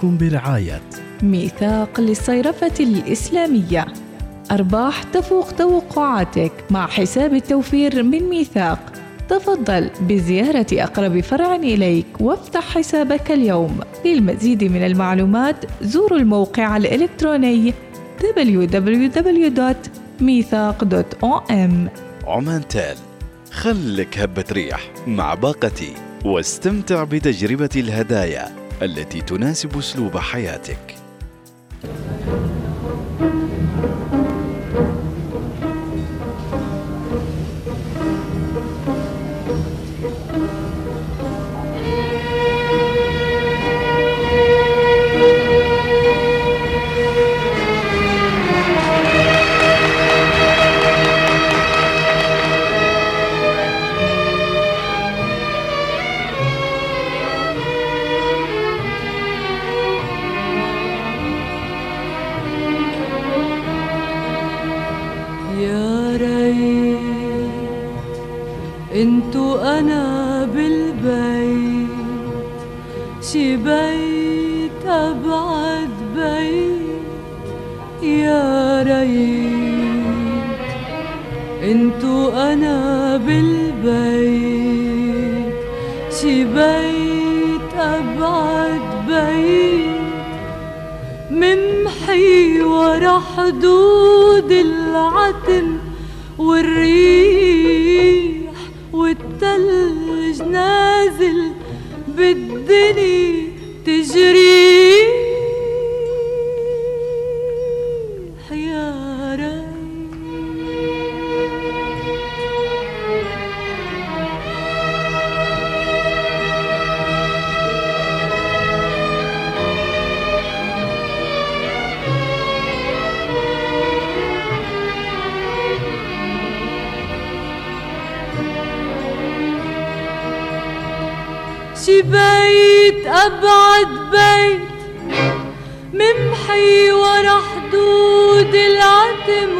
لكم برعاية. ميثاق للصيرفة الإسلامية. أرباح تفوق توقعاتك مع حساب التوفير من ميثاق. تفضل بزيارة أقرب فرع إليك وافتح حسابك اليوم. للمزيد من المعلومات زوروا الموقع الإلكتروني www.ميثاق.om عمان تال خلك هبة ريح مع باقتي واستمتع بتجربة الهدايا. التي تناسب أسلوب حياتك. شي بيت أبعد بيت ممحي ورا حدود العتم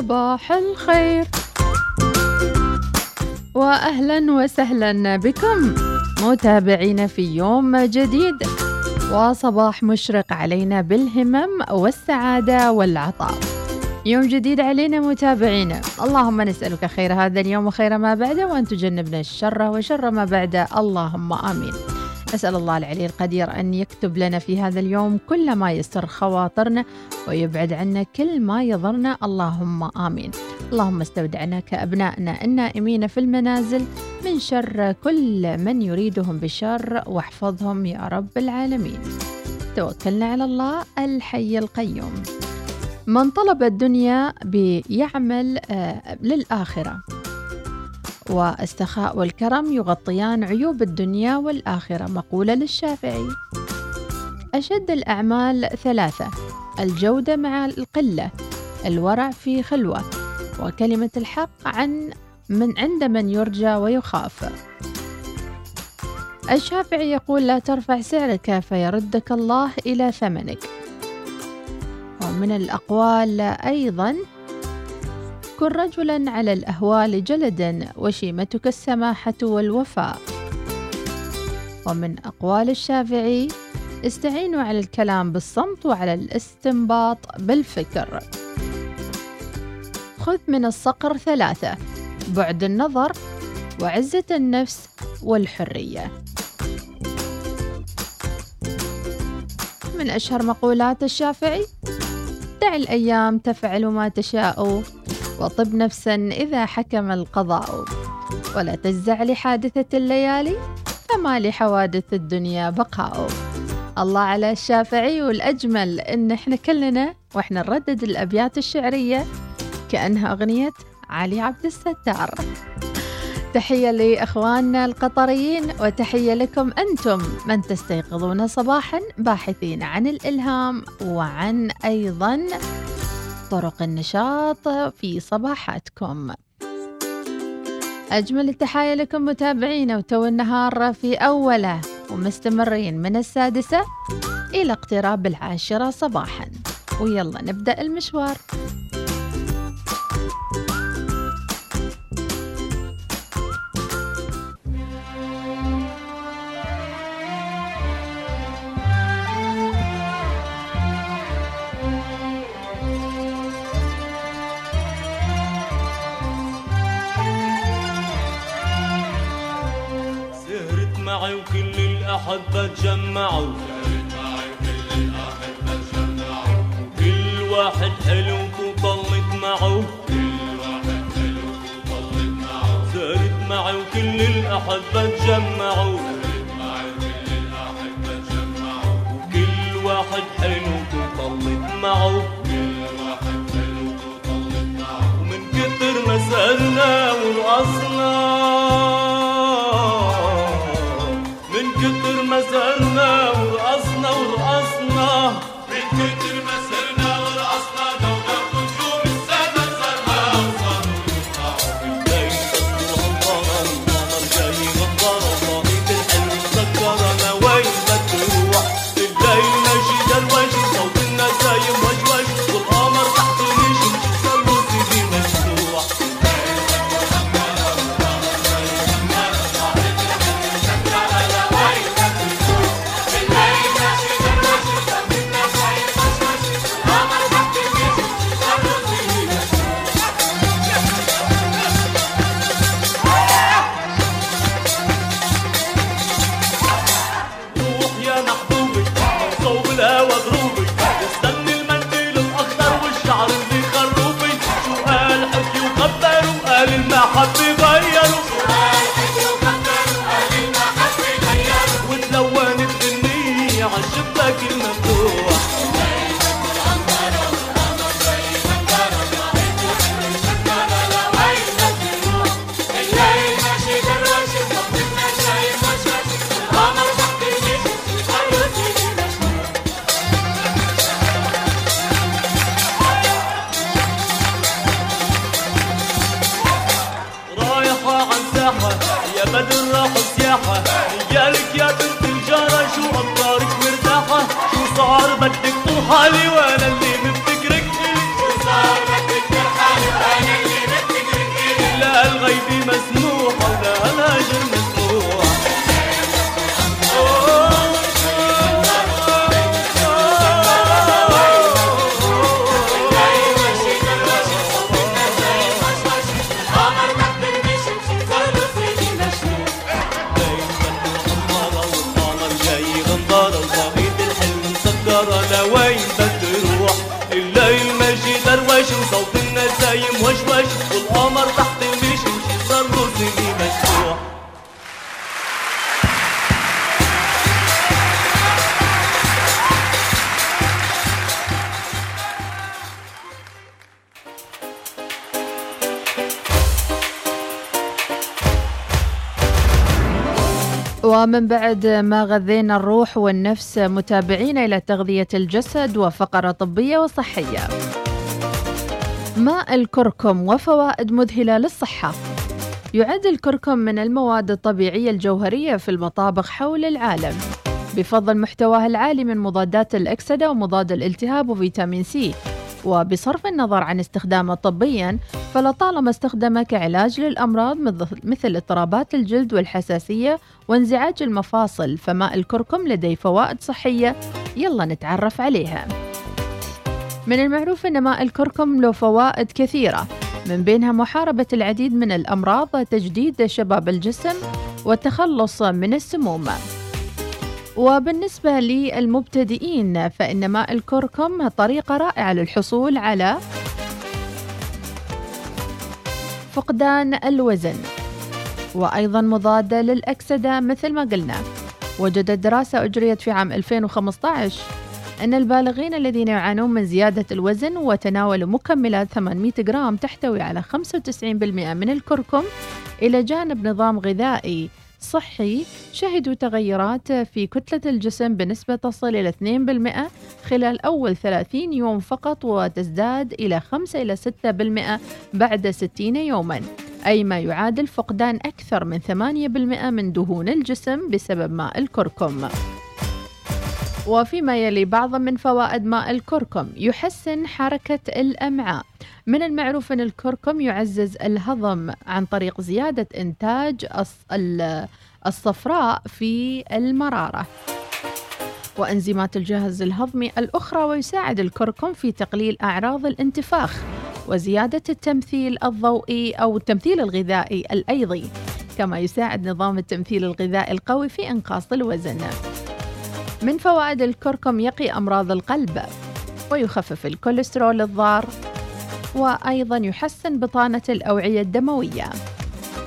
صباح الخير. واهلا وسهلا بكم متابعينا في يوم جديد. وصباح مشرق علينا بالهمم والسعادة والعطاء. يوم جديد علينا متابعينا اللهم نسألك خير هذا اليوم وخير ما بعده وأن تجنبنا الشر وشر ما بعده اللهم آمين. أسأل الله العلي القدير أن يكتب لنا في هذا اليوم كل ما يسر خواطرنا ويبعد عنا كل ما يضرنا. اللهم آمين. اللهم استودعنا كأبنائنا النائمين في المنازل من شر كل من يريدهم بشر. واحفظهم يا رب العالمين. توكلنا على الله الحي القيوم. من طلب الدنيا بيعمل آه، للآخرة. والسخاء والكرم يغطيان عيوب الدنيا والآخرة مقولة للشافعي. أشد الأعمال ثلاثة الجودة مع القلة الورع في خلوة وكلمة الحق عن من عند من يرجى ويخاف. الشافعي يقول لا ترفع سعرك فيردك الله إلى ثمنك. ومن الأقوال أيضا كن رجلا على الأهوال جلدا وشيمتك السماحة والوفاء. ومن أقوال الشافعي استعينوا على الكلام بالصمت وعلى الاستنباط بالفكر. خذ من الصقر ثلاثة بعد النظر وعزة النفس والحرية. من أشهر مقولات الشافعي دع الأيام تفعل ما تشاء. وطب نفسا إذا حكم القضاء. ولا تجزع لحادثة الليالي فما لحوادث الدنيا بقاء. الله على الشافعي والأجمل إن إحنا كلنا وإحنا نردد الأبيات الشعرية كأنها أغنية علي عبد الستار. تحية لإخواننا القطريين وتحية لكم أنتم من تستيقظون صباحا باحثين عن الإلهام وعن أيضا طرق النشاط في صباحاتكم. أجمل التحايا لكم متابعينا وتو النهار في أوله ومستمرين من السادسة إلى اقتراب العاشرة صباحا. ويلا نبدأ المشوار. معي وكل الأحبة تجمعوا. كل واحد حلو وطلت معه. سهرت معي وكل الأحبة تجمعوا. وكل واحد حلو وطلت معه. ومن كتر ما سهرنا ورقصنا من كتر ومن بعد ما غذينا الروح والنفس متابعين إلى تغذية الجسد وفقرة طبية وصحية. ماء الكركم وفوائد مذهلة للصحة. يعد الكركم من المواد الطبيعية الجوهرية في المطابخ حول العالم. بفضل محتواه العالي من مضادات الأكسدة ومضاد الالتهاب وفيتامين سي. وبصرف النظر عن استخدامه طبيا فلطالما استخدم كعلاج للأمراض مثل- اضطرابات الجلد والحساسية وانزعاج المفاصل فماء الكركم لديه فوائد صحية. يلا نتعرف عليها. من المعروف أن ماء الكركم له فوائد كثيرة من بينها محاربة العديد من الأمراض تجديد شباب الجسم والتخلص من السموم. وبالنسبة للمبتدئين فإن ماء الكركم طريقة رائعة للحصول على فقدان الوزن وأيضا مضادة للأكسدة مثل ما قلنا. وجدت دراسة أجريت في عام 2015 أن البالغين الذين يعانون من زيادة الوزن وتناولوا مكملات 800 جرام تحتوي على 95% من الكركم إلى جانب نظام غذائي. صحي. شهدوا تغيرات في كتلة الجسم بنسبة تصل إلى 2% خلال أول 30 يوم فقط وتزداد إلى 5 إلى 6% بعد 60 يوما. أي ما يعادل فقدان أكثر من 8% من دهون الجسم بسبب ماء الكركم. وفيما يلي بعض من فوائد ماء الكركم يحسن حركة الأمعاء. من المعروف أن الكركم يعزز الهضم عن طريق زيادة إنتاج الص- ال- الصفراء في المرارة. وأنزيمات الجهاز الهضمي الأخرى ويساعد الكركم في تقليل أعراض الانتفاخ وزيادة التمثيل الضوئي أو التمثيل الغذائي الأيضي. كما يساعد نظام التمثيل الغذائي القوي في إنقاص الوزن. من فوائد الكركم يقي أمراض القلب ويخفف الكوليسترول الضار وأيضا يحسن بطانة الأوعية الدموية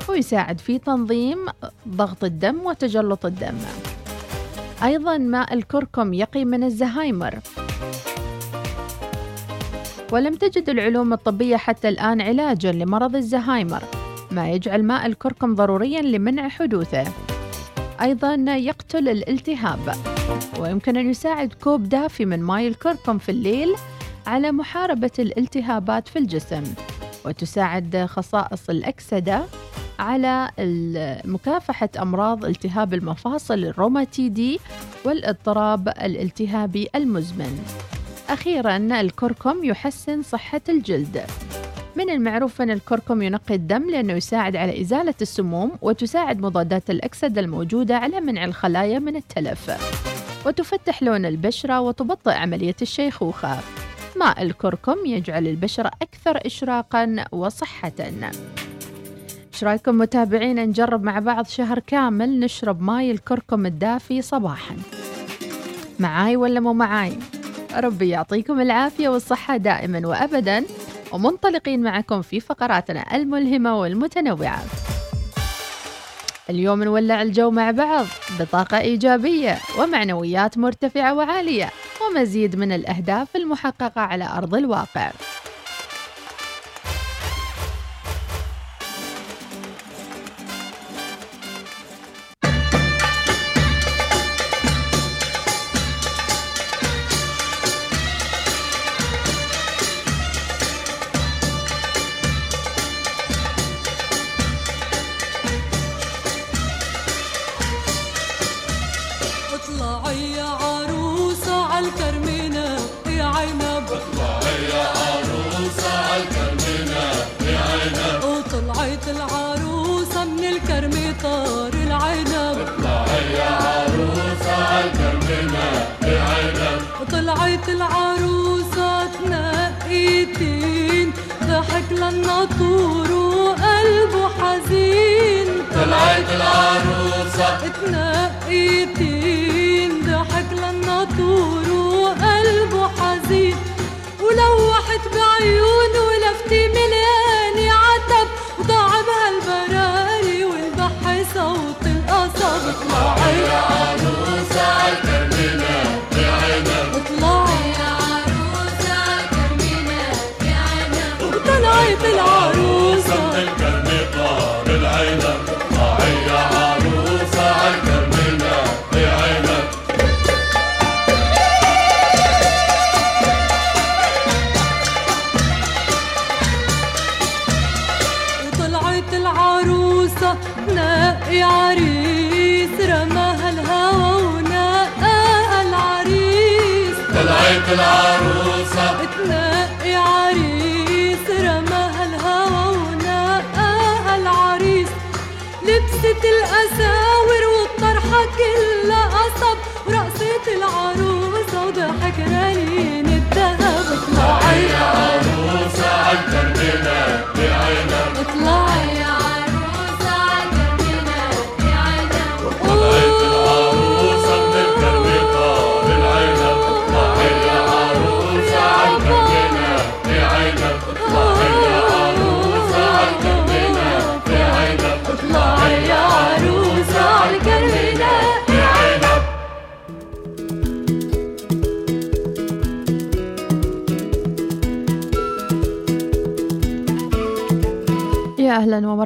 ويساعد في تنظيم ضغط الدم وتجلط الدم. أيضا ماء الكركم يقي من الزهايمر. ولم تجد العلوم الطبية حتى الآن علاجا لمرض الزهايمر ما يجعل ماء الكركم ضروريا لمنع حدوثه. أيضا يقتل الالتهاب. ويمكن أن يساعد كوب دافي من ماء الكركم في الليل على محاربة الالتهابات في الجسم. وتساعد خصائص الأكسدة على مكافحة أمراض التهاب المفاصل الروماتيدي والإضطراب الالتهابي المزمن. أخيرا الكركم يحسن صحة الجلد. من المعروف أن الكركم ينقي الدم لأنه يساعد على إزالة السموم وتساعد مضادات الأكسدة الموجودة على منع الخلايا من التلف. وتفتح لون البشرة وتبطئ عملية الشيخوخة. ماء الكركم يجعل البشرة أكثر إشراقا وصحة. إيش رأيكم متابعين؟ نجرب مع بعض شهر كامل نشرب ماي الكركم الدافي صباحا. معاي ولا مو معاي؟ ربي يعطيكم العافية والصحة دائما وأبدا. ومنطلقين معكم في فقراتنا الملهمة والمتنوعة. اليوم نولع الجو مع بعض بطاقة إيجابية ومعنويات مرتفعة وعالية ومزيد من الأهداف المحققة على أرض الواقع. ورقصة الأساور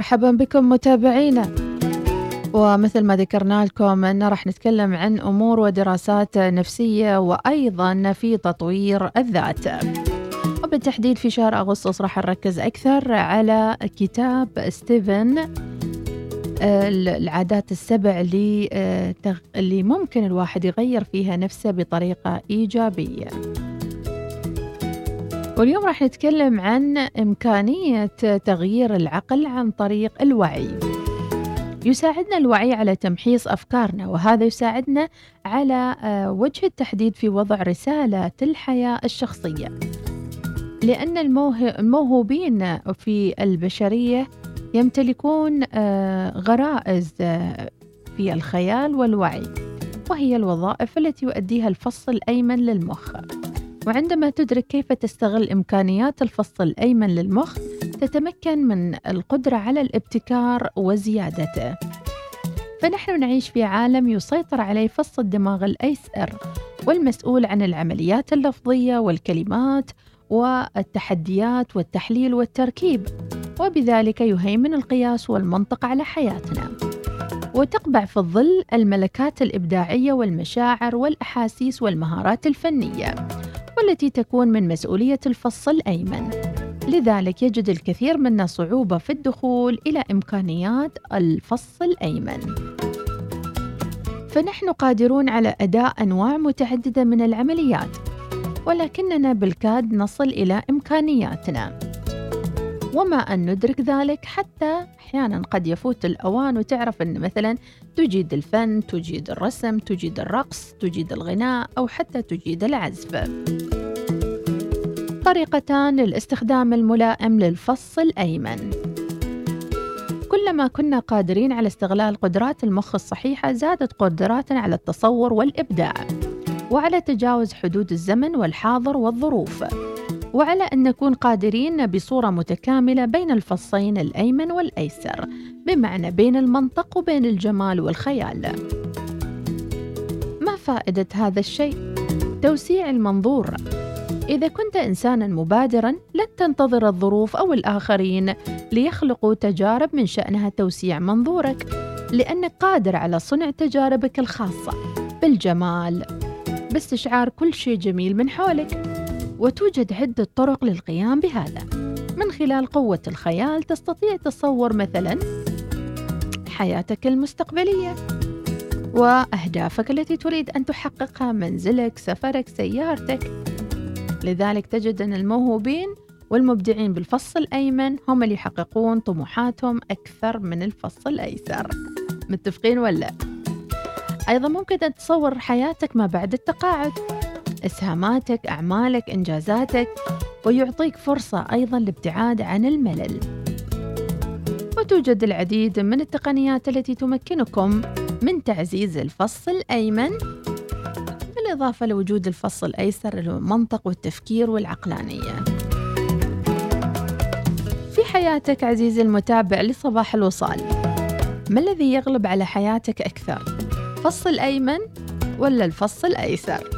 أهلا ومرحبا بكم متابعينا. ومثل ما ذكرنا لكم أن راح نتكلم عن أمور ودراسات نفسية وأيضا في تطوير الذات. وبالتحديد في شهر أغسطس راح نركز أكثر على كتاب ستيفن العادات السبع اللي آه، اللي ممكن الواحد يغير فيها نفسه بطريقة إيجابية. واليوم راح نتكلم عن إمكانية تغيير العقل عن طريق الوعي. يساعدنا الوعي على تمحيص أفكارنا وهذا يساعدنا على آه، وجه التحديد في وضع رسالة الحياة الشخصية. لأن الموه- الموهوبين في البشرية يمتلكون آه، غرائز آه، في الخيال والوعي وهي الوظائف التي يؤديها الفص الأيمن للمخ. وعندما تدرك كيف تستغل إمكانيات الفص الأيمن للمخ تتمكن من القدرة على الابتكار وزيادته. فنحن نعيش في عالم يسيطر عليه فص الدماغ الأيسر والمسؤول عن العمليات اللفظية والكلمات والتحديات والتحليل والتركيب وبذلك يهيمن القياس والمنطق على حياتنا. وتقبع في الظل الملكات الإبداعية والمشاعر والأحاسيس والمهارات الفنية. والتي تكون من مسؤولية الفص الأيمن. لذلك يجد الكثير منا صعوبة في الدخول إلى إمكانيات الفص الأيمن. فنحن قادرون على أداء أنواع متعددة من العمليات ولكننا بالكاد نصل إلى إمكانياتنا. وما أن ندرك ذلك حتى أحيانا قد يفوت الأوان وتعرف أن مثلا تجيد الفن تجيد الرسم تجيد الرقص تجيد الغناء أو حتى تجيد العزف. طريقتان للاستخدام الملائم للفص الأيمن. كلما كنا قادرين على استغلال قدرات المخ الصحيحة زادت قدراتنا على التصور والإبداع وعلى تجاوز حدود الزمن والحاضر والظروف. وعلى أن نكون قادرين بصورة متكاملة بين الفصين الأيمن والأيسر بمعنى بين المنطق وبين الجمال والخيال. ما فائدة هذا الشيء؟ توسيع المنظور. إذا كنت إنسانا مبادرا لن تنتظر الظروف أو الآخرين ليخلقوا تجارب من شأنها توسيع منظورك لأنك قادر على صنع تجاربك الخاصة بالجمال باستشعار كل شيء جميل من حولك. وتوجد عدة طرق للقيام بهذا. من خلال قوة الخيال تستطيع تصور مثلا حياتك المستقبلية وأهدافك التي تريد أن تحققها منزلك سفرك سيارتك. لذلك تجد أن الموهوبين والمبدعين بالفص الأيمن هم اللي يحققون طموحاتهم أكثر من الفص الأيسر. متفقين ولا؟ أيضا ممكن أن تصور حياتك ما بعد التقاعد. إسهاماتك أعمالك إنجازاتك ويعطيك فرصة أيضا للابتعاد عن الملل وتوجد العديد من التقنيات التي تمكنكم من تعزيز الفص الأيمن بالإضافة لوجود الفص الأيسر المنطق والتفكير والعقلانية في حياتك عزيزي المتابع لصباح الوصال ما الذي يغلب على حياتك أكثر؟ فص الأيمن ولا الفص الأيسر؟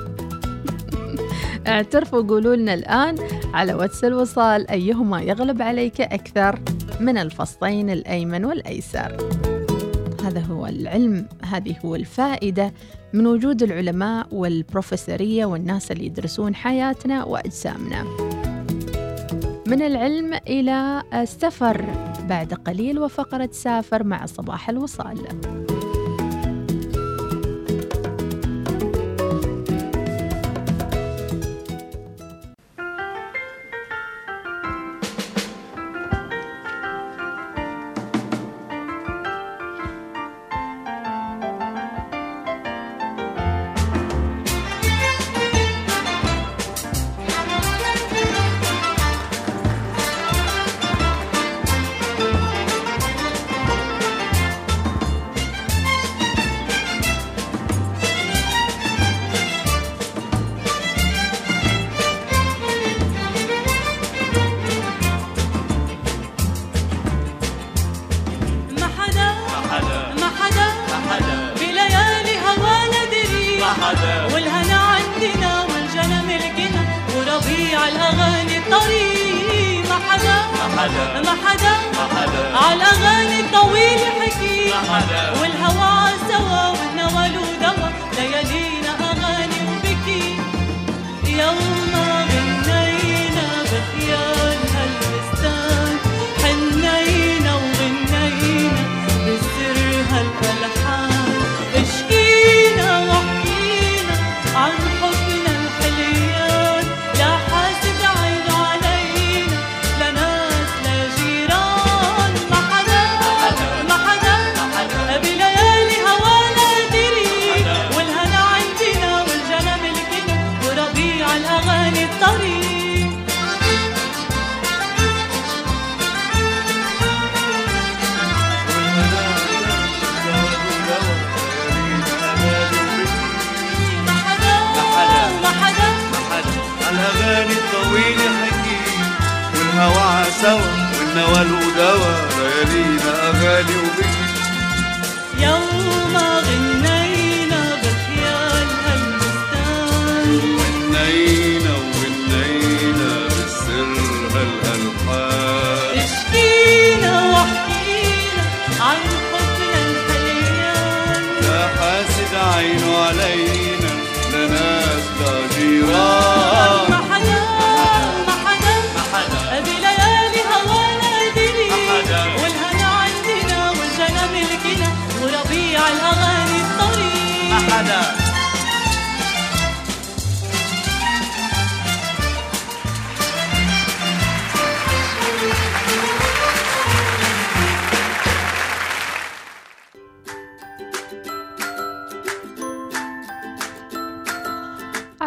اعترفوا قولوا لنا الآن على واتس الوصال أيهما يغلب عليك أكثر من الفصين الأيمن والأيسر. هذا هو العلم هذه هو الفائدة من وجود العلماء والبروفيسورية والناس اللي يدرسون حياتنا وأجسامنا. من العلم إلى السفر بعد قليل وفقرة سافر مع صباح الوصال. ما حدا حدا عالأغاني الطويلة حكي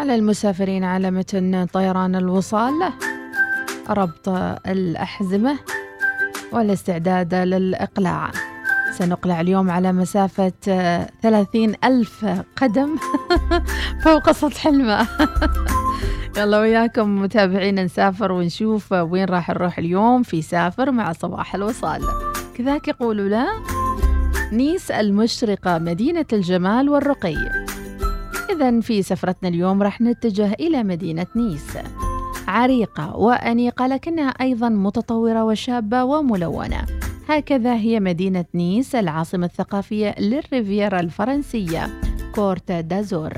على المسافرين على متن طيران الوصال ربط الأحزمة والاستعداد للإقلاع. سنقلع اليوم على مسافة 30 ألف قدم فوق سطح الماء. يلا وياكم متابعينا نسافر ونشوف وين راح نروح اليوم في سافر مع صباح الوصال. كذاك يقولوا لا نيس المشرقة مدينة الجمال والرقي. إذا في سفرتنا اليوم راح نتجه إلى مدينة نيس. عريقة وأنيقة لكنها أيضا متطورة وشابة وملونة. هكذا هي مدينة نيس العاصمة الثقافية للريفيرا الفرنسية كوت دازور.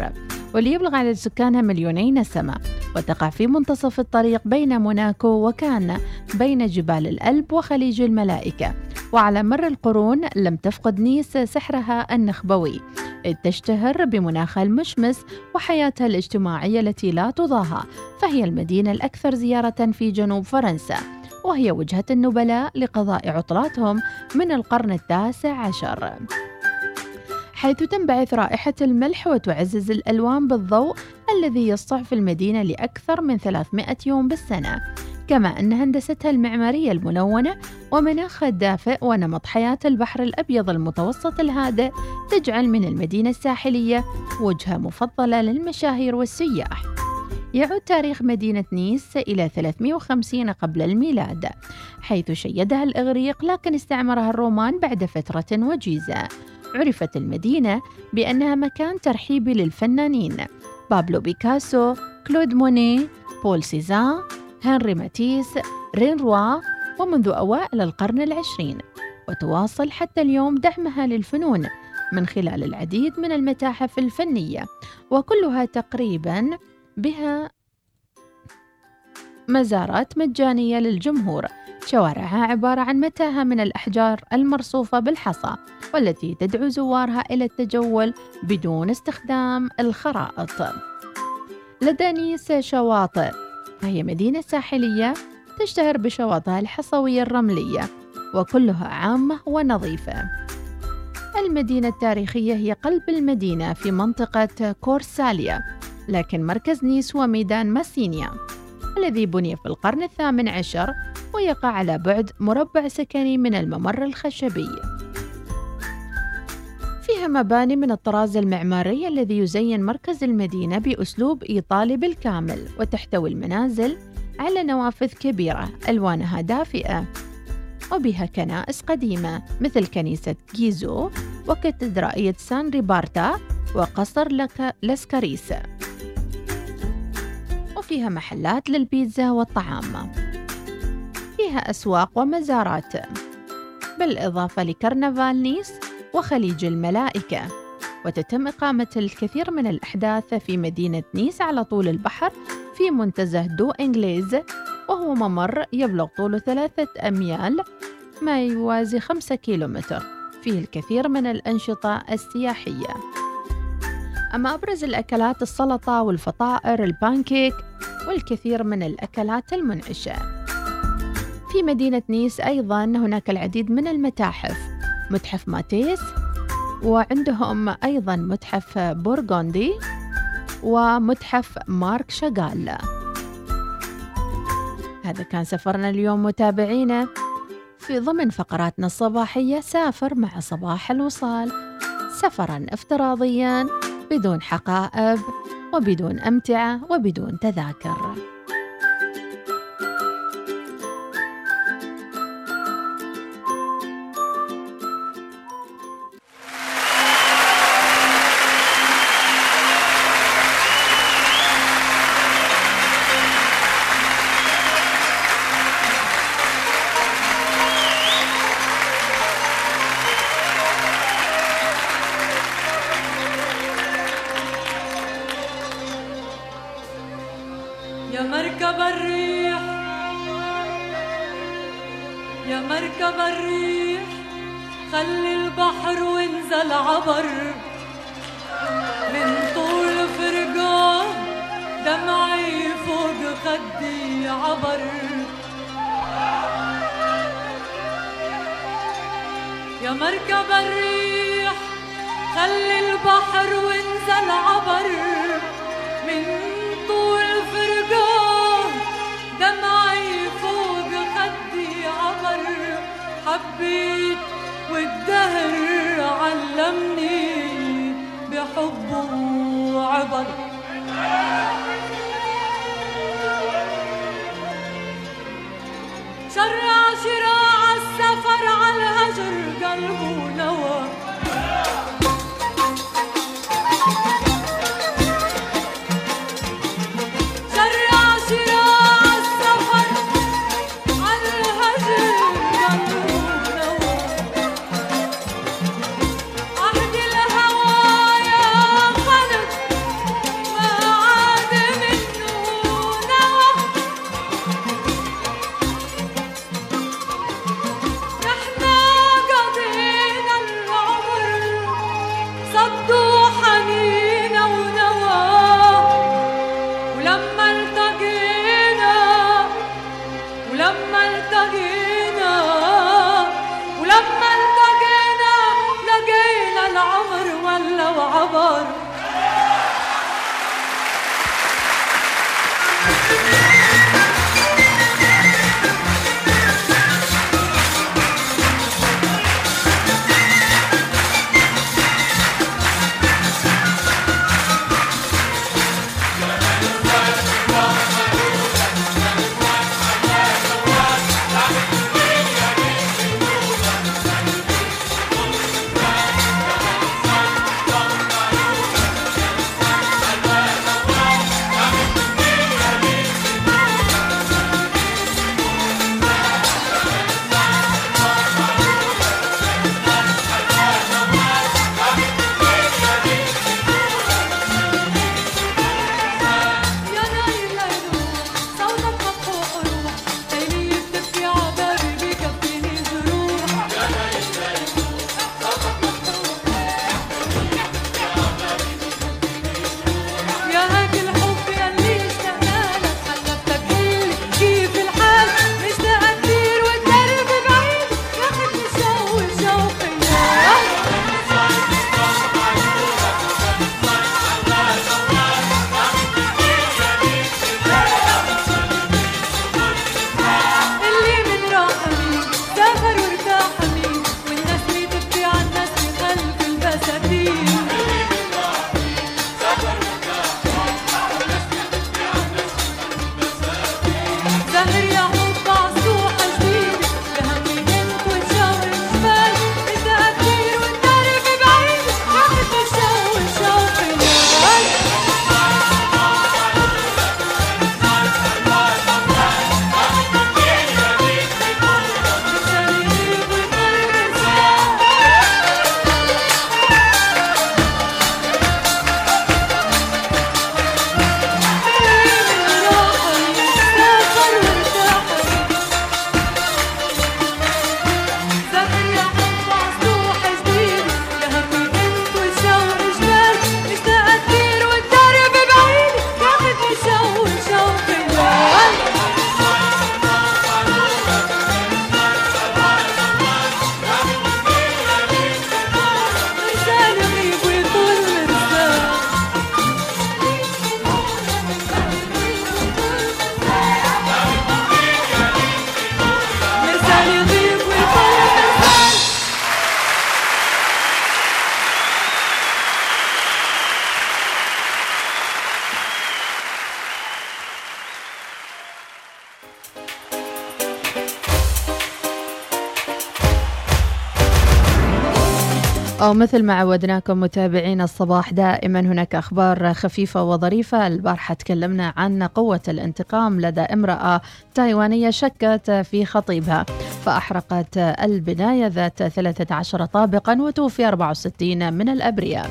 واللي يبلغ عدد سكانها مليوني نسمة وتقع في منتصف الطريق بين موناكو وكان بين جبال الألب وخليج الملائكة. وعلى مر القرون لم تفقد نيس سحرها النخبوي. إذ تشتهر بمناخها المشمس وحياتها الاجتماعية التي لا تضاهى فهي المدينة الأكثر زيارة في جنوب فرنسا. وهي وجهة النبلاء لقضاء عطلاتهم من القرن التاسع عشر. حيث تنبعث رائحة الملح وتعزز الألوان بالضوء الذي يسطع في المدينة لأكثر من 300 يوم بالسنة. كما أن هندستها المعمارية الملونة ومناخها الدافئ ونمط حياة البحر الأبيض المتوسط الهادئ تجعل من المدينة الساحلية وجهة مفضلة للمشاهير والسياح. يعود تاريخ مدينة نيس إلى 350 قبل الميلاد حيث شيدها الإغريق لكن استعمرها الرومان بعد فترة وجيزة. عرفت المدينة بأنها مكان ترحيبي للفنانين بابلو بيكاسو، كلود موني، بول سيزان، هنري ماتيس، رينوار ومنذ أوائل القرن العشرين. وتواصل حتى اليوم دعمها للفنون من خلال العديد من المتاحف الفنية وكلها تقريبا بها مزارات مجانية للجمهور شوارعها عبارة عن متاهة من الأحجار المرصوفة بالحصى. والتي تدعو زوارها إلى التجول بدون استخدام الخرائط. لدى نيس شواطئ فهي مدينة ساحلية تشتهر بشواطئها الحصوية الرملية وكلها عامة ونظيفة. المدينة التاريخية هي قلب المدينة في منطقة كورساليا لكن مركز نيس هو ميدان ماسينيا الذي بني في القرن الثامن عشر ويقع على بعد مربع سكني من الممر الخشبي. فيها مباني من الطراز المعماري الذي يزين مركز المدينة بأسلوب إيطالي بالكامل وتحتوي المنازل على نوافذ كبيرة ألوانها دافئة وبها كنائس قديمة مثل كنيسة جيزو وكاتدرائية سان ريبارتا وقصر لاسكاريس وفيها محلات للبيتزا والطعام. فيها أسواق ومزارات بالإضافة لكرنفال نيس وخليج الملائكة. وتتم إقامة الكثير من الأحداث في مدينة نيس على طول البحر في منتزه دو إنجليز وهو ممر يبلغ طوله ثلاثة أميال ما يوازي خمسة كيلومتر. فيه الكثير من الأنشطة السياحية. أما أبرز الأكلات السلطة والفطائر البانكيك والكثير من الأكلات المنعشة. في مدينة نيس أيضا هناك العديد من المتاحف. متحف ماتيس وعندهم أيضا متحف بورغوندي ومتحف مارك شاغال هذا كان سفرنا اليوم متابعينا. في ضمن فقراتنا الصباحية سافر مع صباح الوصال. سفرا افتراضيا بدون حقائب وبدون أمتعة وبدون تذاكر. أو مثل ما عودناكم متابعين الصباح دائما هناك أخبار خفيفة وظريفة. البارحة تكلمنا عن قوة الانتقام لدى امرأة تايوانية شكت في خطيبها. فأحرقت البناية ذات 13 طابقا وتوفي 64 من الأبرياء.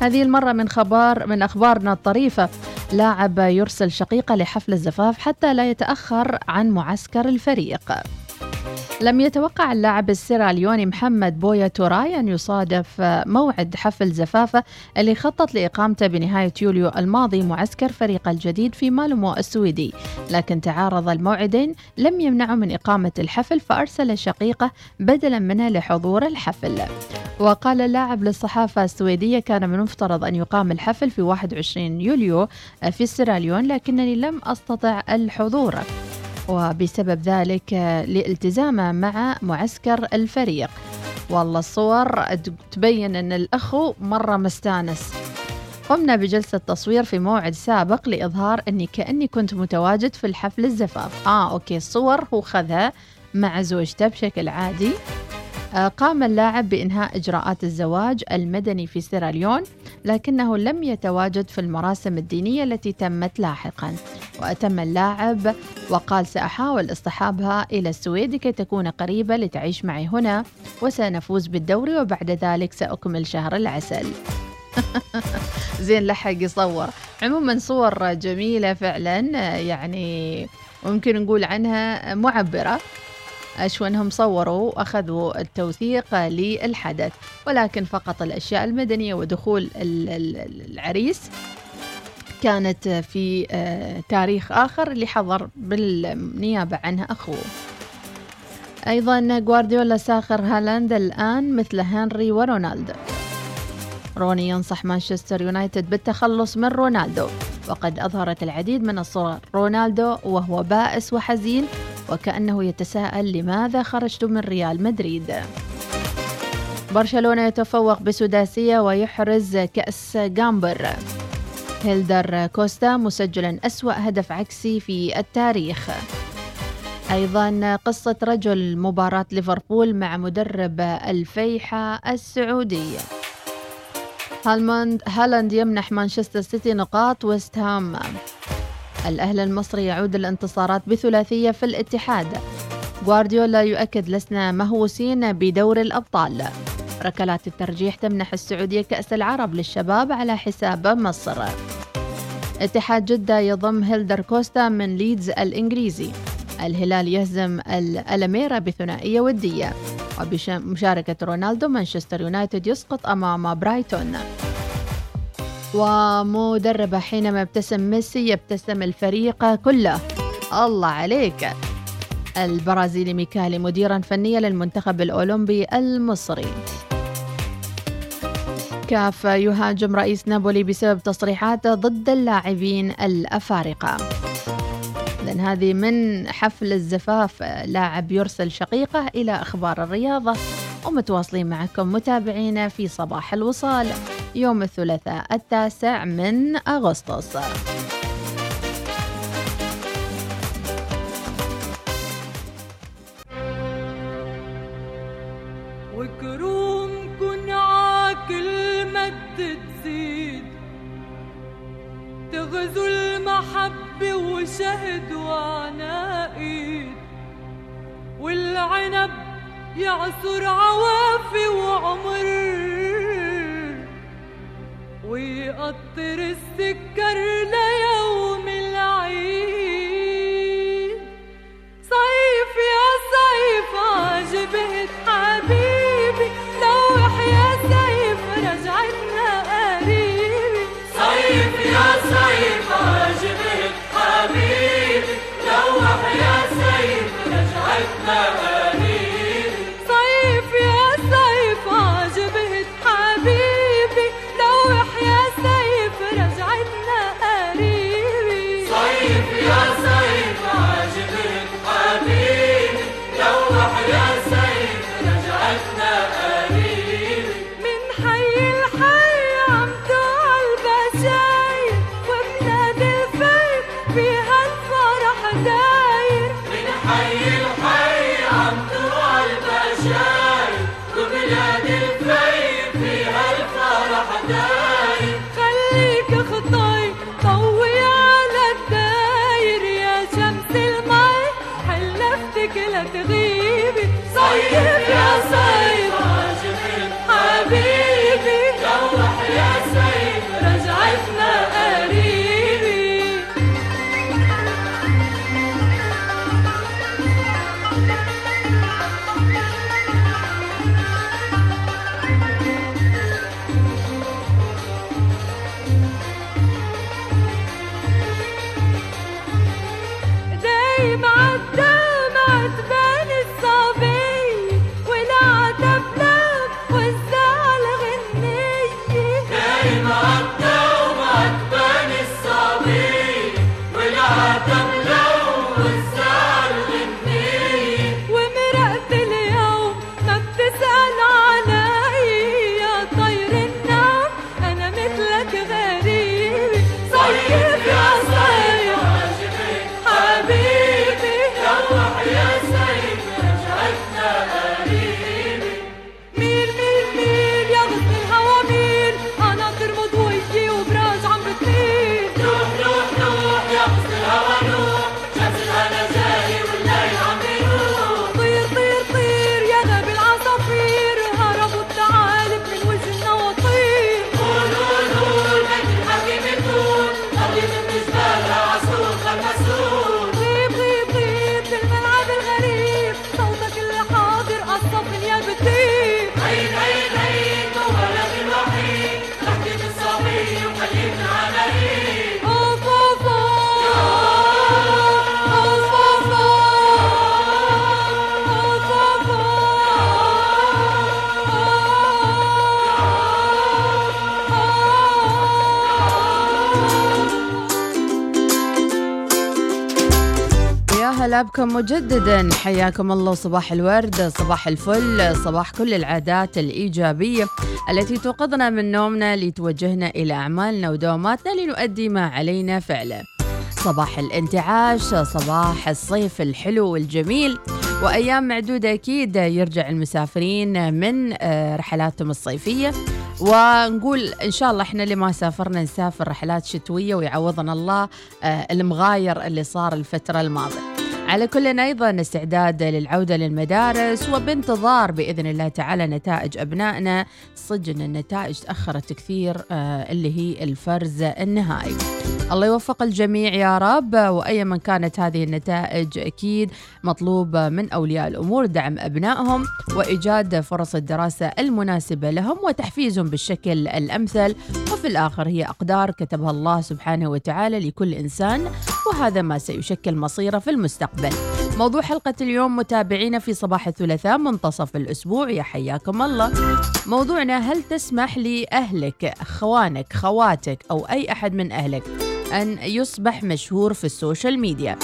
هذه المرة من خبر من أخبارنا الطريفة. لاعب يرسل شقيقة لحفل الزفاف حتى لا يتأخر عن معسكر الفريق. لم يتوقع اللاعب السيراليوني محمد بويا توراي أن يصادف موعد حفل زفافة اللي خطط لإقامته بنهاية يوليو الماضي معسكر فريق الجديد في مالمو السويدي. لكن تعارض الموعدين لم يمنعه من إقامة الحفل فأرسل شقيقه بدلا منه لحضور الحفل. وقال اللاعب للصحافة السويدية كان من المفترض أن يقام الحفل في 21 يوليو في السيراليون لكنني لم أستطع الحضور. وبسبب ذلك لالتزامه مع معسكر الفريق. والله الصور تبين أن الأخو مرة مستانس. قمنا بجلسة تصوير في موعد سابق لإظهار أني كأني كنت متواجد في الحفل الزفاف. آه أوكي الصور هو خذها مع زوجته بشكل عادي. قام اللاعب بإنهاء إجراءات الزواج المدني في سيراليون لكنه لم يتواجد في المراسم الدينية التي تمت لاحقا. وأتم اللاعب وقال سأحاول اصطحابها إلى السويد كي تكون قريبة لتعيش معي هنا وسنفوز بالدوري وبعد ذلك سأكمل شهر العسل. زين لحق يصور. عموما صور جميلة فعلا يعني ممكن نقول عنها معبرة. شو أنهم صوروا وأخذوا التوثيق للحدث ولكن فقط الأشياء المدنية ودخول العريس كانت في آه، تاريخ آخر اللي حضر بالنيابة عنها أخوه. أيضا جوارديولا ساخر هالاند الآن مثل هنري ورونالدو. روني ينصح مانشستر يونايتد بالتخلص من رونالدو وقد أظهرت العديد من الصور. رونالدو وهو بائس وحزين وكأنه يتساءل لماذا خرجت من ريال مدريد. برشلونة يتفوق بسداسية ويحرز كأس جامبر. هيلدر كوستا مسجلا أسوأ هدف عكسي في التاريخ. أيضا قصة رجل مباراة ليفربول مع مدرب الفيحة السعودي. هالاند يمنح مانشستر سيتي نقاط ويست هام. الأهلي المصري يعود الانتصارات بثلاثية في الاتحاد. غوارديولا يؤكد لسنا مهووسين بدور الأبطال. ركلات الترجيح تمنح السعودية كأس العرب للشباب على حساب مصر. اتحاد جدة يضم هيلدر كوستا من ليدز الإنجليزي. الهلال يهزم الألميرا بثنائية ودية. وبمشاركة رونالدو مانشستر يونايتد يسقط أمام برايتون. ومدربة حينما يبتسم ميسي يبتسم الفريق كله. الله عليك. البرازيلي ميكالي مديرا فنيا للمنتخب الأولمبي المصري. كاف يهاجم رئيس نابولي بسبب تصريحاته ضد اللاعبين الأفارقة. لأن هذه من حفل الزفاف. لاعب يرسل شقيقة إلى أخبار الرياضة. ومتواصلين معكم متابعينا في صباح الوصال. يوم الثلاثاء التاسع من أغسطس. وكرومكن عاكل مد تزيد تغزو المحبة وشهد وعناقيد والعنب يعصر عوافي وعمر ويقطر السكر ليوم العيد. صيف يا صيف عجبت حبيبي. لوح يا سيف رجعتنا قريبي. صيف يا صيف عجبت حبيبي. لوح يا سيف رجعتنا قريب يا هلا بكم مجددا. حياكم الله. صباح الورد صباح الفل صباح كل العادات الإيجابية التي توقظنا من نومنا لتوجهنا إلى أعمالنا ودواماتنا لنؤدي ما علينا فعله صباح الانتعاش صباح الصيف الحلو والجميل وأيام معدودة أكيد يرجع المسافرين من آه، رحلاتهم الصيفية. ونقول إن شاء الله إحنا اللي ما سافرنا نسافر رحلات شتوية ويعوضنا الله آه، المغاير اللي صار الفترة الماضية. على كل أيضا استعداد للعودة للمدارس وبانتظار بإذن الله تعالى نتائج أبنائنا. صدق أن النتائج تأخرت كثير آه، اللي هي الفرز النهائي. الله يوفق الجميع يا رب وأي من كانت هذه النتائج أكيد مطلوب من أولياء الأمور دعم أبنائهم وإيجاد فرص الدراسة المناسبة لهم وتحفيزهم بالشكل الأمثل. وفي الآخر هي أقدار كتبها الله سبحانه وتعالى لكل إنسان وهذا ما سيشكل مصيره في المستقبل. موضوع حلقة اليوم متابعينا في صباح الثلاثاء منتصف الأسبوع. يا حياكم الله. موضوعنا هل تسمح لأهلك خوانك خواتك أو أي أحد من أهلك أن يصبح مشهور في السوشيال ميديا؟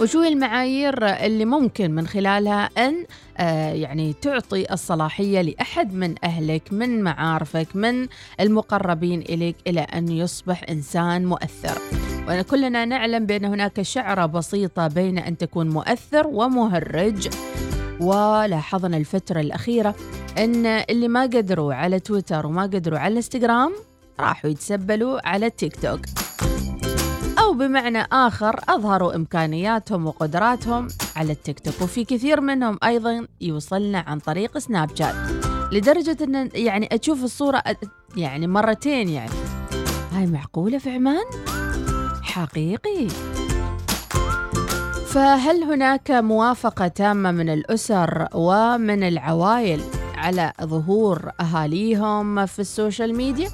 وشو المعايير اللي ممكن من خلالها أن آه، يعني تعطي الصلاحية لأحد من أهلك من معارفك من المقربين إليك إلى أن يصبح إنسان مؤثر؟ وكلنا نعلم بأن هناك شعرة بسيطة بين أن تكون مؤثر ومهرج. ولاحظنا الفترة الأخيرة أن اللي ما قدروا على تويتر وما قدروا على الانستغرام راحوا يتسبلوا على التيك توك. أو بمعنى آخر أظهروا إمكانياتهم وقدراتهم على التيك توك. وفي كثير منهم أيضا يوصلنا عن طريق سناب شات. لدرجة أن يعني أشوف الصورة يعني مرتين يعني. هاي معقولة في عمان؟ حقيقي. فهل هناك موافقة تامة من الأسر ومن العوائل على ظهور أهاليهم في ال social media؟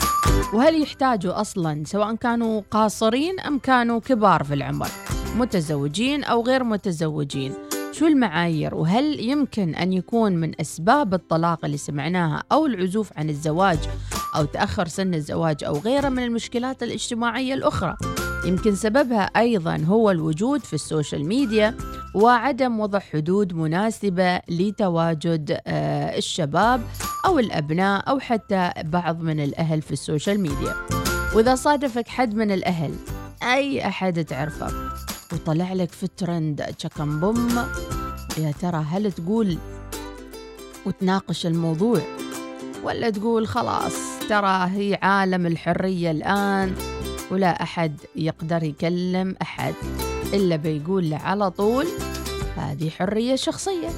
وهل يحتاجوا أصلا سواء كانوا قاصرين أم كانوا كبار في العمر؟ متزوجين أو غير متزوجين؟ شو المعايير؟ وهل يمكن أن يكون من أسباب الطلاق اللي سمعناها أو العزوف عن الزواج أو تأخر سن الزواج أو غيرها من المشكلات الاجتماعية الأخرى؟ يمكن سببها أيضا هو الوجود في ال social media وعدم وضع حدود مناسبة لتواجد آه، الشباب أو الأبناء أو حتى بعض من الأهل في ال social media. وإذا صادفك حد من الأهل أي أحد تعرفه؟ وطلع لك في الترند تشكم بوم يا ترى هل تقول وتناقش الموضوع؟ ولا تقول خلاص ترى هي عالم الحرية الآن. ولا أحد يقدر يكلم أحد إلا بيقول له على طول هذه حرية شخصية.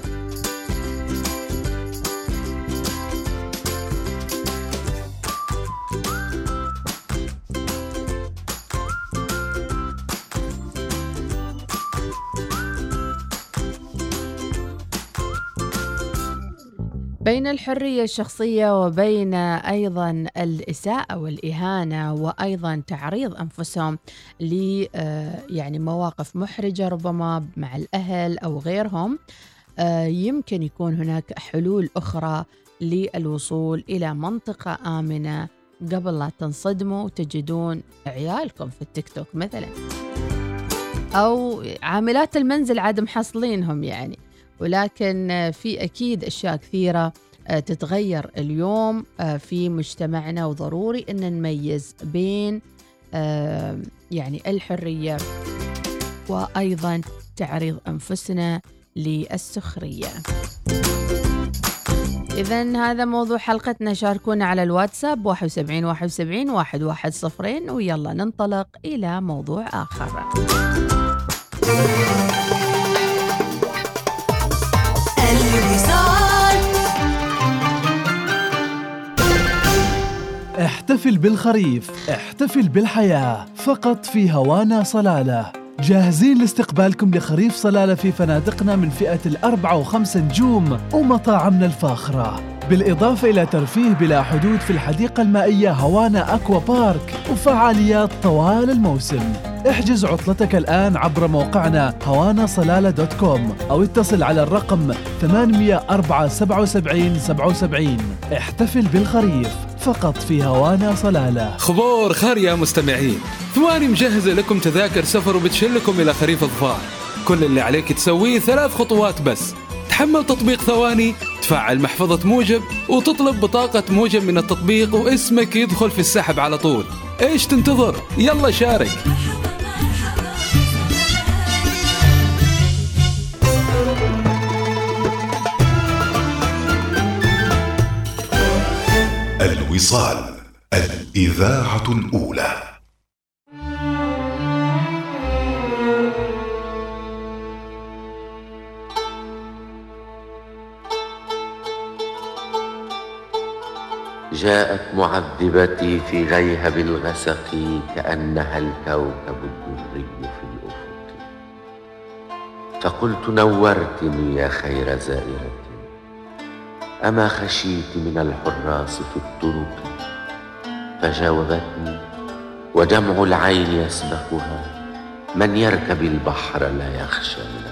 بين الحرية الشخصية وبين أيضا الإساءة والإهانة وأيضا تعريض أنفسهم ل آه، يعني مواقف محرجة ربما مع الأهل أو غيرهم. آه، يمكن يكون هناك حلول أخرى للوصول إلى منطقة آمنة قبل لا تنصدموا وتجدون عيالكم في التيك توك مثلا. أو عاملات المنزل عاد محصلينهم يعني. ولكن في أكيد أشياء كثيرة آه، تتغير اليوم آه، في مجتمعنا وضروري أن نميز بين آه، يعني الحرية وأيضا تعريض أنفسنا للسخرية. إذا هذا موضوع حلقتنا. شاركونا على الواتساب 71 71 110 ويلا ننطلق إلى موضوع آخر. احتفل بالخريف احتفل بالحياة فقط في هوانا صلالة. جاهزين لاستقبالكم لخريف صلالة في فنادقنا من فئة الأربعة وخمسة نجوم ومطاعمنا الفاخرة. بالإضافة إلى ترفيه بلا حدود في الحديقة المائية هوانا أكوا بارك وفعاليات طوال الموسم. احجز عطلتك الآن عبر موقعنا هوانا صلالة دوت كوم أو اتصل على الرقم 804 77 77 احتفل بالخريف فقط في هوانا صلالة. خبور خير يا مستمعين ثواني مجهزة لكم تذاكر سفر وبتشلكم إلى خريف الظفار. كل اللي عليك تسويه ثلاث خطوات بس. تحمل تطبيق ثواني تفعل محفظة موجب وتطلب بطاقة موجب من التطبيق واسمك يدخل في السحب على طول. إيش تنتظر؟ يلا شارك. الوصال الإذاعة الأولى. جاءت معذبتي في غيهب الغسق كأنها الكوكب الدري في الأفق. فقلت نورتني يا خير زائرة. أما خشيت من الحراس في الطرق؟ فجاوبتني ودمع العين يسبقها. من يركب البحر لا يخشى من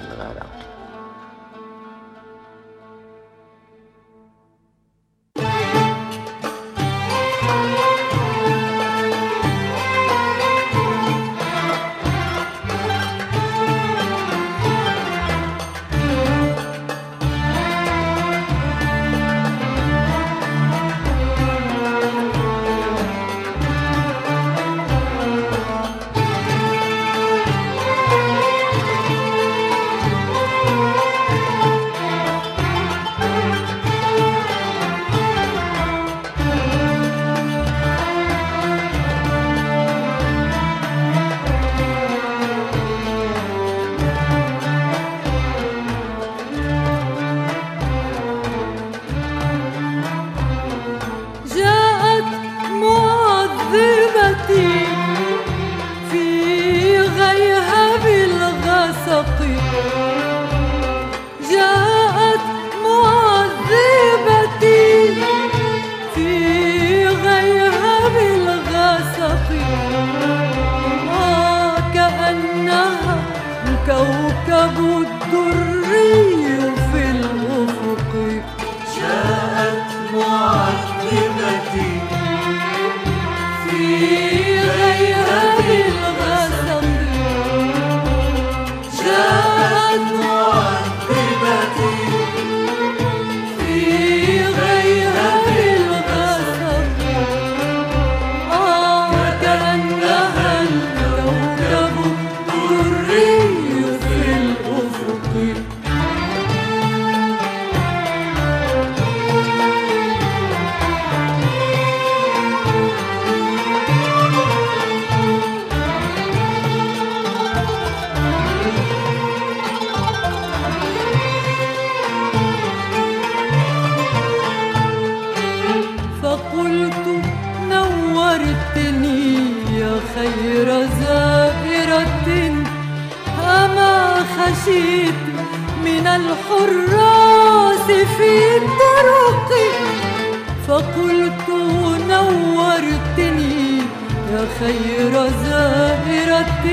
يا خير زائرة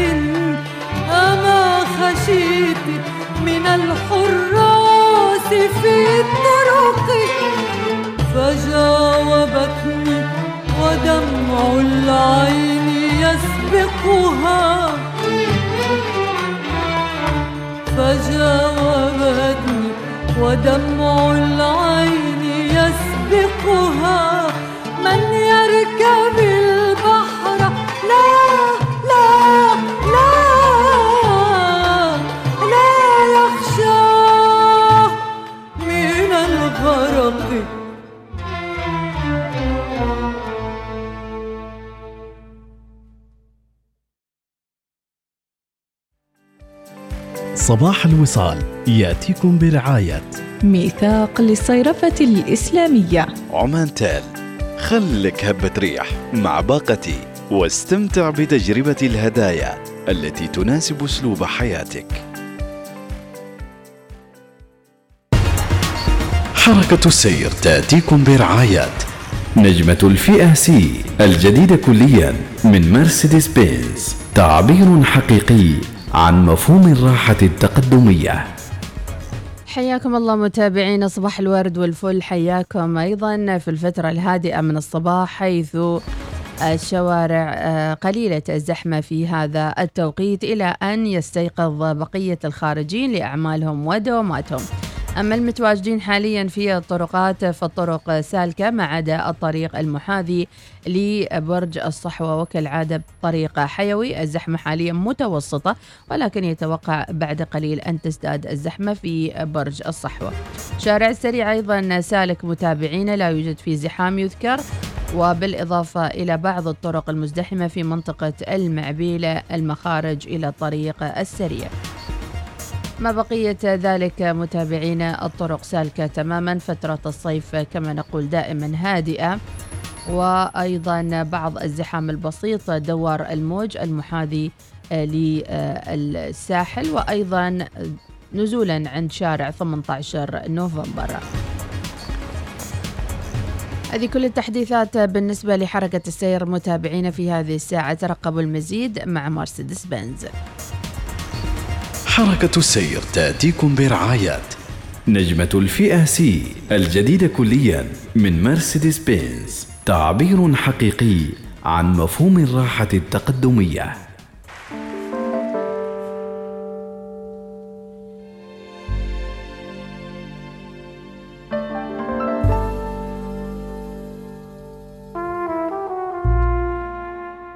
أما خشيت من الحراس في الطرق. فجاوبتني ودمع العين يسبقها فجاوبتني ودمع العين الوصال ياتيكم برعاية ميثاق للصيرفة الإسلامية. عمان تال خلك هبة ريح مع باقتي واستمتع بتجربة الهدايا التي تناسب أسلوب حياتك. حركة السير تأتيكم برعاية نجمة الفئة سي الجديدة كليا من مرسيدس بنز تعبير حقيقي عن مفهوم الراحة التقدمية حياكم الله متابعينا صباح الورد والفل حياكم أيضا في الفترة الهادئة من الصباح حيث الشوارع آه، قليلة الزحمة في هذا التوقيت إلى أن يستيقظ بقية الخارجين لأعمالهم ودواماتهم. أما المتواجدين حاليا في الطرقات فالطرق سالكة ما عدا الطريق المحاذي لبرج الصحوة. وكالعادة بطريق حيوي الزحمة حاليا متوسطة ولكن يتوقع بعد قليل أن تزداد الزحمة في برج الصحوة. شارع السريع أيضا سالك متابعين لا يوجد فيه زحام يذكر. وبالإضافة إلى بعض الطرق المزدحمة في منطقة المعبيلة المخارج إلى الطريق السريع. ما بقية ذلك متابعينا الطرق سالكة تماما. فترة الصيف كما نقول دائما هادئة. وأيضا بعض الزحام البسيط دوار الموج المحاذي للساحل. وأيضا نزولا عند شارع 18 نوفمبر. هذه كل التحديثات بالنسبة لحركة السير متابعين في هذه الساعة. ترقبوا المزيد مع مرسيدس بنز. حركة السير تأتيكم برعاية نجمة الفئة سي الجديدة كليا من مرسيدس بنز. تعبير حقيقي عن مفهوم الراحة التقدمية.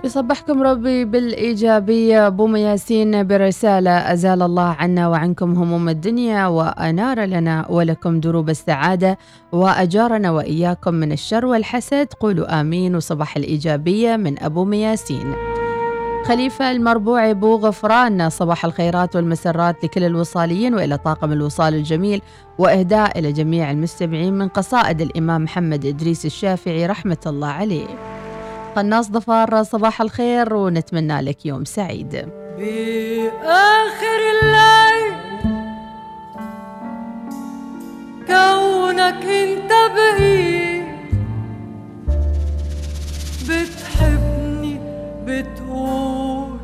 يصبحكم ربي بالإيجابية. أبو ياسين برسالة أزال الله عنا وعنكم هموم الدنيا وأنار لنا ولكم دروب السعادة وأجارنا وإياكم من الشر والحسد. قولوا آمين وصباح الإيجابية من أبو مياسين. خليفة المربوع أبو غفران صباح الخيرات والمسرات لكل الوصاليين وإلى طاقم الوصال الجميل وإهداء إلى جميع المستمعين من قصائد الإمام محمد إدريس الشافعي رحمة الله عليه. قناص ظفار صباح الخير ونتمنى لك يوم سعيد. بآخر الليل كونك أنت بقيت بتحبني بتقول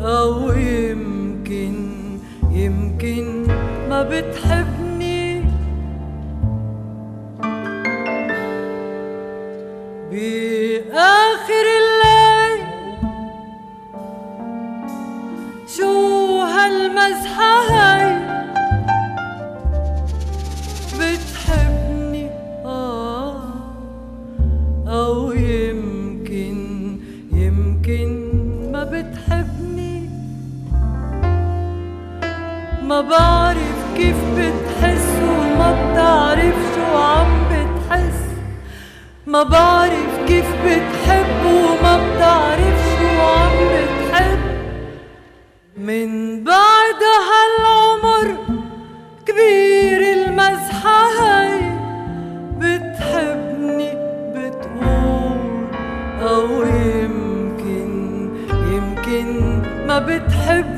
أو يمكن يمكن ما بتحبني. بآخر هالمزحة هاي بتحبني؟ آه أو يمكن يمكن ما بتحبني. ما بعرف كيف بتحس وما بتعرف شو عم بتحس. ما بعرف كيف بتحب وما بتعرف شو عم بتحب. من بعد هالعمر كبير المزحة هاي بتحبني بتقول أو يمكن يمكن ما بتحبني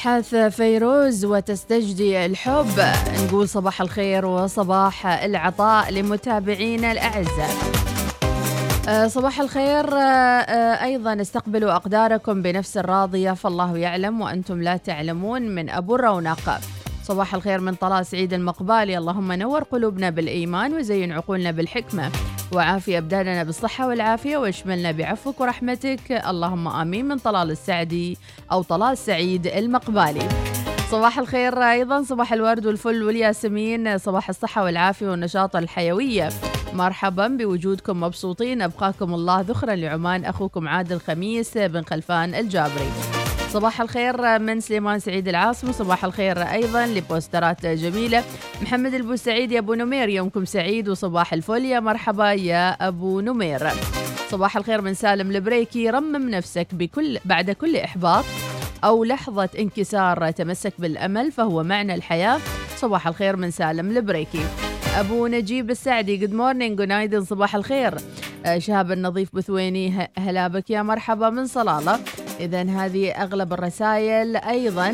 تبحث فيروز وتستجدي الحب. نقول صباح الخير وصباح العطاء لمتابعينا الأعزاء. آه، صباح الخير. آه، آه، أيضا استقبلوا أقداركم بنفس الراضية فالله يعلم وأنتم لا تعلمون من أبو الرونق صباح الخير من طلال سعيد المقبالي اللهم نور قلوبنا بالإيمان وزين عقولنا بالحكمة. وعافي أبداننا بالصحة والعافية واشملنا بعفوك ورحمتك. اللهم آمين من طلال السعدي أو طلال سعيد المقبالي. صباح الخير أيضا صباح الورد والفل والياسمين. صباح الصحة والعافية والنشاط الحيوية. مرحبا بوجودكم مبسوطين. أبقاكم الله ذخرا لعمان أخوكم عادل خميس بن خلفان الجابري. صباح الخير من سليمان سعيد العاصم صباح الخير أيضا لبوسترات جميلة. محمد البوسعيد يا أبو نمير يومكم سعيد وصباح الفل. يا مرحبا يا أبو نمير. صباح الخير من سالم البريكي رمم نفسك بكل بعد كل إحباط أو لحظة انكسار تمسك بالأمل فهو معنى الحياة. صباح الخير من سالم البريكي. أبو نجيب السعدي. good morning good صباح الخير. آه، شهاب النظيف بثويني هلا بك يا مرحبا من صلالة. إذا هذه أغلب الرسائل أيضا.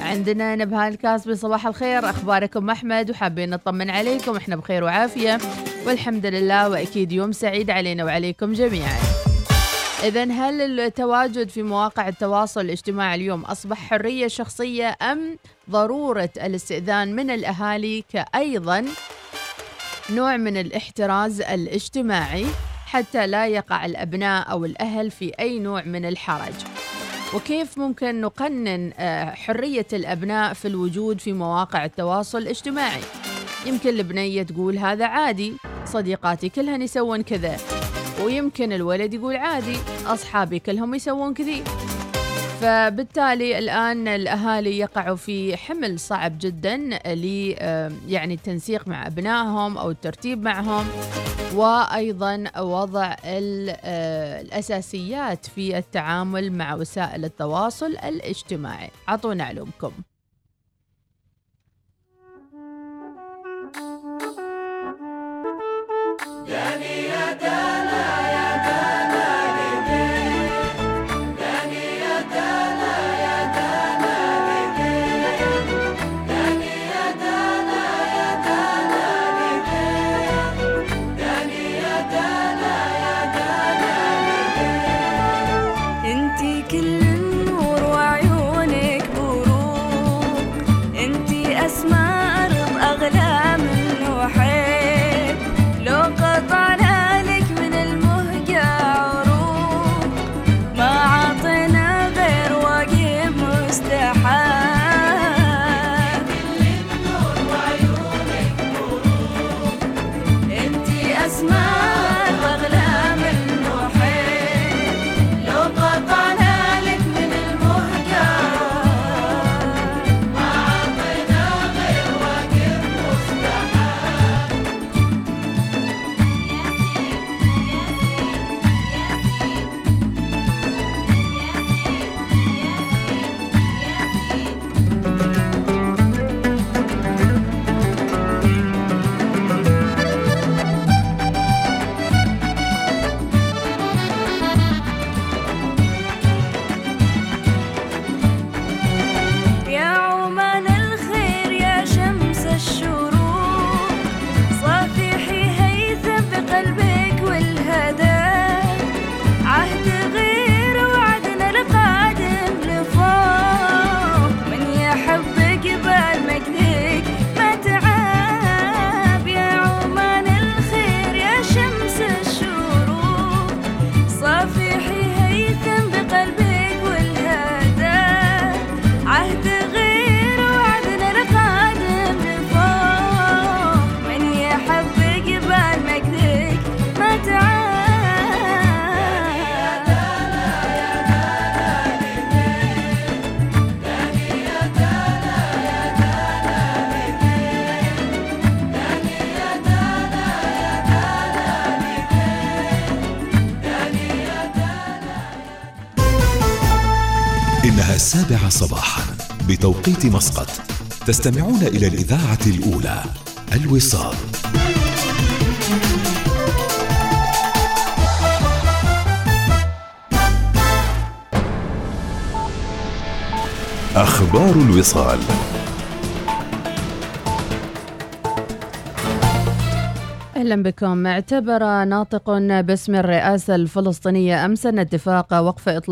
عندنا نبهان الكاسبي صباح الخير. أخباركم أحمد وحابين نطمن عليكم. إحنا بخير وعافية. والحمد لله وأكيد يوم سعيد علينا وعليكم جميعا. إذا هل التواجد في مواقع التواصل الاجتماعي اليوم أصبح حرية شخصية أم ضرورة الاستئذان من الأهالي كأيضا؟ نوع من الاحتراز الاجتماعي حتى لا يقع الأبناء أو الأهل في أي نوع من الحرج. وكيف ممكن نقنن آه، حرية الأبناء في الوجود في مواقع التواصل الاجتماعي؟ يمكن البنية تقول هذا عادي صديقاتي كلهن يسوون كذا ويمكن الولد يقول عادي أصحابي كلهم يسوون كذي. فبالتالي الآن الأهالي يقعوا في حمل صعب جدا ل يعني التنسيق مع أبنائهم أو الترتيب معهم وأيضا وضع آه، الأساسيات في التعامل مع وسائل التواصل الاجتماعي. أعطونا علومكم. انتي صباحا بتوقيت مسقط. تستمعون إلى الإذاعة الأولى الوصال. أخبار الوصال. أهلا بكم. اعتبر ناطق باسم الرئاسة الفلسطينية أمس ان اتفاق وقف إطلاق